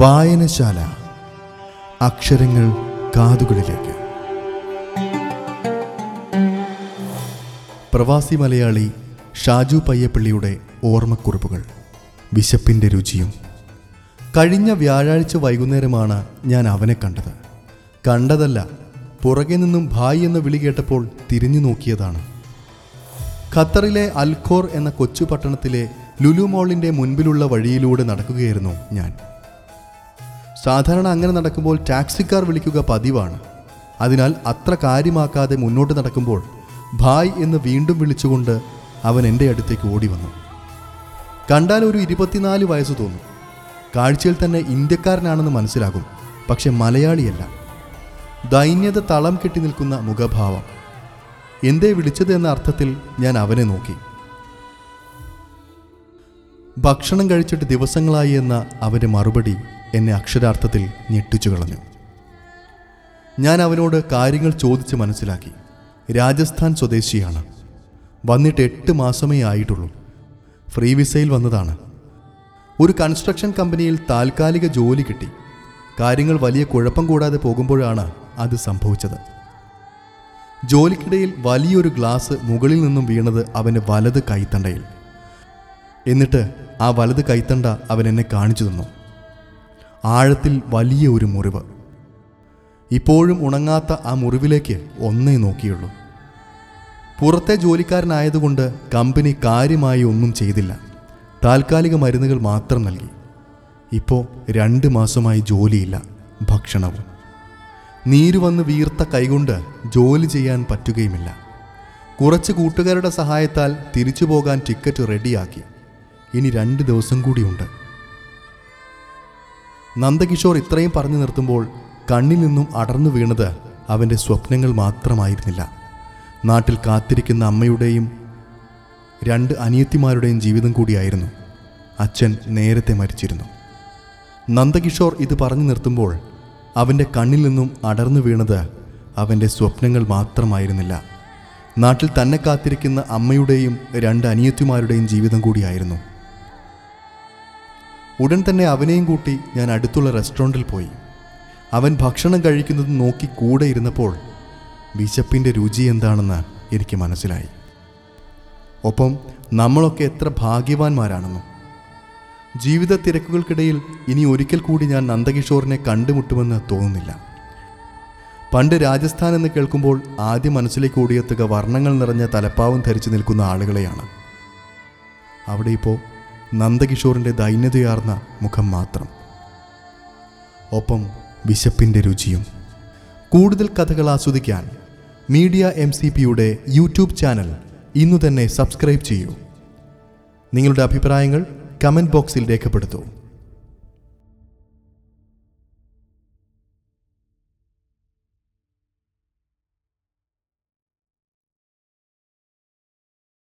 വായനശാല. അക്ഷരങ്ങൾ കാതുകളിലേക്ക്. പ്രവാസി മലയാളി ഷാജു പയ്യപ്പള്ളിയുടെ ഓർമ്മക്കുറിപ്പുകൾ. വിശപ്പിന്റെ രുചിയും. കഴിഞ്ഞ വ്യാഴാഴ്ച വൈകുന്നേരമാണ് ഞാൻ അവനെ കണ്ടത്. കണ്ടതല്ല പുറകെ നിന്നും ഭായ് എന്ന് വിളി കേട്ടപ്പോൾ തിരിഞ്ഞു നോക്കിയതാണ്. ഖത്തറിലെ അൽഖോർ എന്ന കൊച്ചു പട്ടണത്തിലെ ലുലു മോളിന്റെ മുൻപിലുള്ള വഴിയിലൂടെ നടക്കുകയായിരുന്നു ഞാൻ. സാധാരണ അങ്ങനെ നടക്കുമ്പോൾ ടാക്സിക്കാർ വിളിക്കുക പതിവാണ്. അതിനാൽ അത്ര കാര്യമാക്കാതെ മുന്നോട്ട് നടക്കുമ്പോൾ ഭായ് എന്ന് വീണ്ടും വിളിച്ചുകൊണ്ട് അവൻ എന്റെ അടുത്തേക്ക് ഓടി വന്നു കണ്ടാൽ ഒരു ഇരുപത്തിനാല് വയസ്സ് തോന്നും. കാഴ്ചയിൽ തന്നെ ഇന്ത്യക്കാരനാണെന്ന് മനസ്സിലാകും പക്ഷെ മലയാളിയല്ല. ദൈന്യത തളം കെട്ടി നിൽക്കുന്ന മുഖഭാവം. എന്തേ വിളിച്ചത് എന്ന അർത്ഥത്തിൽ ഞാൻ അവനെ നോക്കി. ഭക്ഷണം കഴിച്ചിട്ട് ദിവസങ്ങളായി എന്ന അവന്റെ മറുപടി എന്നെ അക്ഷരാർത്ഥത്തിൽ ഞെട്ടിച്ചു കളഞ്ഞു. ഞാൻ അവനോട് കാര്യങ്ങൾ ചോദിച്ച് മനസ്സിലാക്കി. രാജസ്ഥാൻ സ്വദേശിയാണ്. വന്നിട്ട് എട്ട് മാസമേ ആയിട്ടുള്ളൂ. ഫ്രീ വിസയിൽ വന്നതാണ്. ഒരു കൺസ്ട്രക്ഷൻ കമ്പനിയിൽ താൽക്കാലിക ജോലി കിട്ടി. കാര്യങ്ങൾ വലിയ കുഴപ്പം കൂടാതെ പോകുമ്പോഴാണ് അത് സംഭവിച്ചത്. ജോലിക്കിടയിൽ വലിയൊരു ഗ്ലാസ് മുകളിൽ നിന്നും വീണത് അവന്റെ വലത് കൈത്തണ്ടയിൽ. എന്നിട്ട് ആ വലത് കൈത്തണ്ട അവൻ എന്നെ കാണിച്ചു തന്നു. ആഴത്തിൽ വലിയ ഒരു മുറിവ്. ഇപ്പോഴും ഉണങ്ങാത്ത ആ മുറിവിലേക്ക് ഒന്നേ നോക്കിയുള്ളൂ. പുറത്തെ ജോലിക്കാരനായതുകൊണ്ട് കമ്പനി കാര്യമായി ഒന്നും ചെയ്തില്ല. താൽക്കാലിക മരുന്നുകൾ മാത്രം നൽകി. ഇപ്പോൾ രണ്ട് മാസമായി ജോലിയില്ല ഭക്ഷണവും. നീര് വന്ന് വീർത്ത കൈകൊണ്ട് ജോലി ചെയ്യാൻ പറ്റുകയുമില്ല. കുറച്ച് കൂട്ടുകാരുടെ സഹായത്താൽ തിരിച്ചു പോകാൻ ടിക്കറ്റ് റെഡിയാക്കി. ഇനി രണ്ട് ദിവസം കൂടിയുണ്ട്. നന്ദകിഷോർ ഇത്രയും പറഞ്ഞു നിർത്തുമ്പോൾ കണ്ണിൽ നിന്നും അടർന്നു വീണത് അവന്റെ സ്വപ്നങ്ങൾ മാത്രമായിരുന്നില്ല. നാട്ടിൽ കാത്തിരിക്കുന്ന അമ്മയുടെയും രണ്ട് അനിയത്തിമാരുടെയും ജീവിതം കൂടിയായിരുന്നു. അച്ഛൻ നേരത്തെ മരിച്ചിരുന്നു. നന്ദകിഷോർ ഇത് പറഞ്ഞു നിർത്തുമ്പോൾ അവന്റെ കണ്ണിൽ നിന്നും അടർന്നു വീണത് അവന്റെ സ്വപ്നങ്ങൾ മാത്രമായിരുന്നില്ല. നാട്ടിൽ തന്നെ കാത്തിരിക്കുന്ന അമ്മയുടെയും രണ്ട് അനിയത്തിമാരുടെയും ജീവിതം കൂടിയായിരുന്നു. ഉടൻ തന്നെ അവനെയും കൂട്ടി ഞാൻ അടുത്തുള്ള റെസ്റ്റോറന്റിൽ പോയി. അവൻ ഭക്ഷണം കഴിക്കുന്നത് നോക്കി കൂടെ ഇരുന്നപ്പോൾ വിശപ്പിന്റെ രുചി എന്താണെന്ന് എനിക്ക് മനസ്സിലായി. ഒപ്പം നമ്മളൊക്കെ എത്ര ഭാഗ്യവാന്മാരാണെന്നും. ജീവിത തിരക്കുകൾക്കിടയിൽ ഇനി ഒരിക്കൽ കൂടി ഞാൻ നന്ദകിഷോറിനെ കണ്ടുമുട്ടുമെന്ന് തോന്നുന്നില്ല. പണ്ട് രാജസ്ഥാൻ എന്ന് കേൾക്കുമ്പോൾ ആദ്യം മനസ്സിലേക്ക് ഓടിയെത്തുക വർണങ്ങൾ നിറഞ്ഞ തലപ്പാവും ധരിച്ചു നിൽക്കുന്ന ആളുകളെയാണ്. അവിടെ ഇപ്പോൾ നന്ദകിഷോറിന്റെ ദൈന്യതയാർന്ന മുഖം മാത്രം. ഒപ്പം വിശപ്പിന്റെ രുചിയും. കൂടുതൽ കഥകൾ ആസ്വദിക്കാൻ മീഡിയ എം സി പിയുടെ യൂട്യൂബ് ചാനൽ ഇന്നു തന്നെ സബ്സ്ക്രൈബ് ചെയ്യൂ. നിങ്ങളുടെ അഭിപ്രായങ്ങൾ കമന്റ് ബോക്സിൽ രേഖപ്പെടുത്തൂ.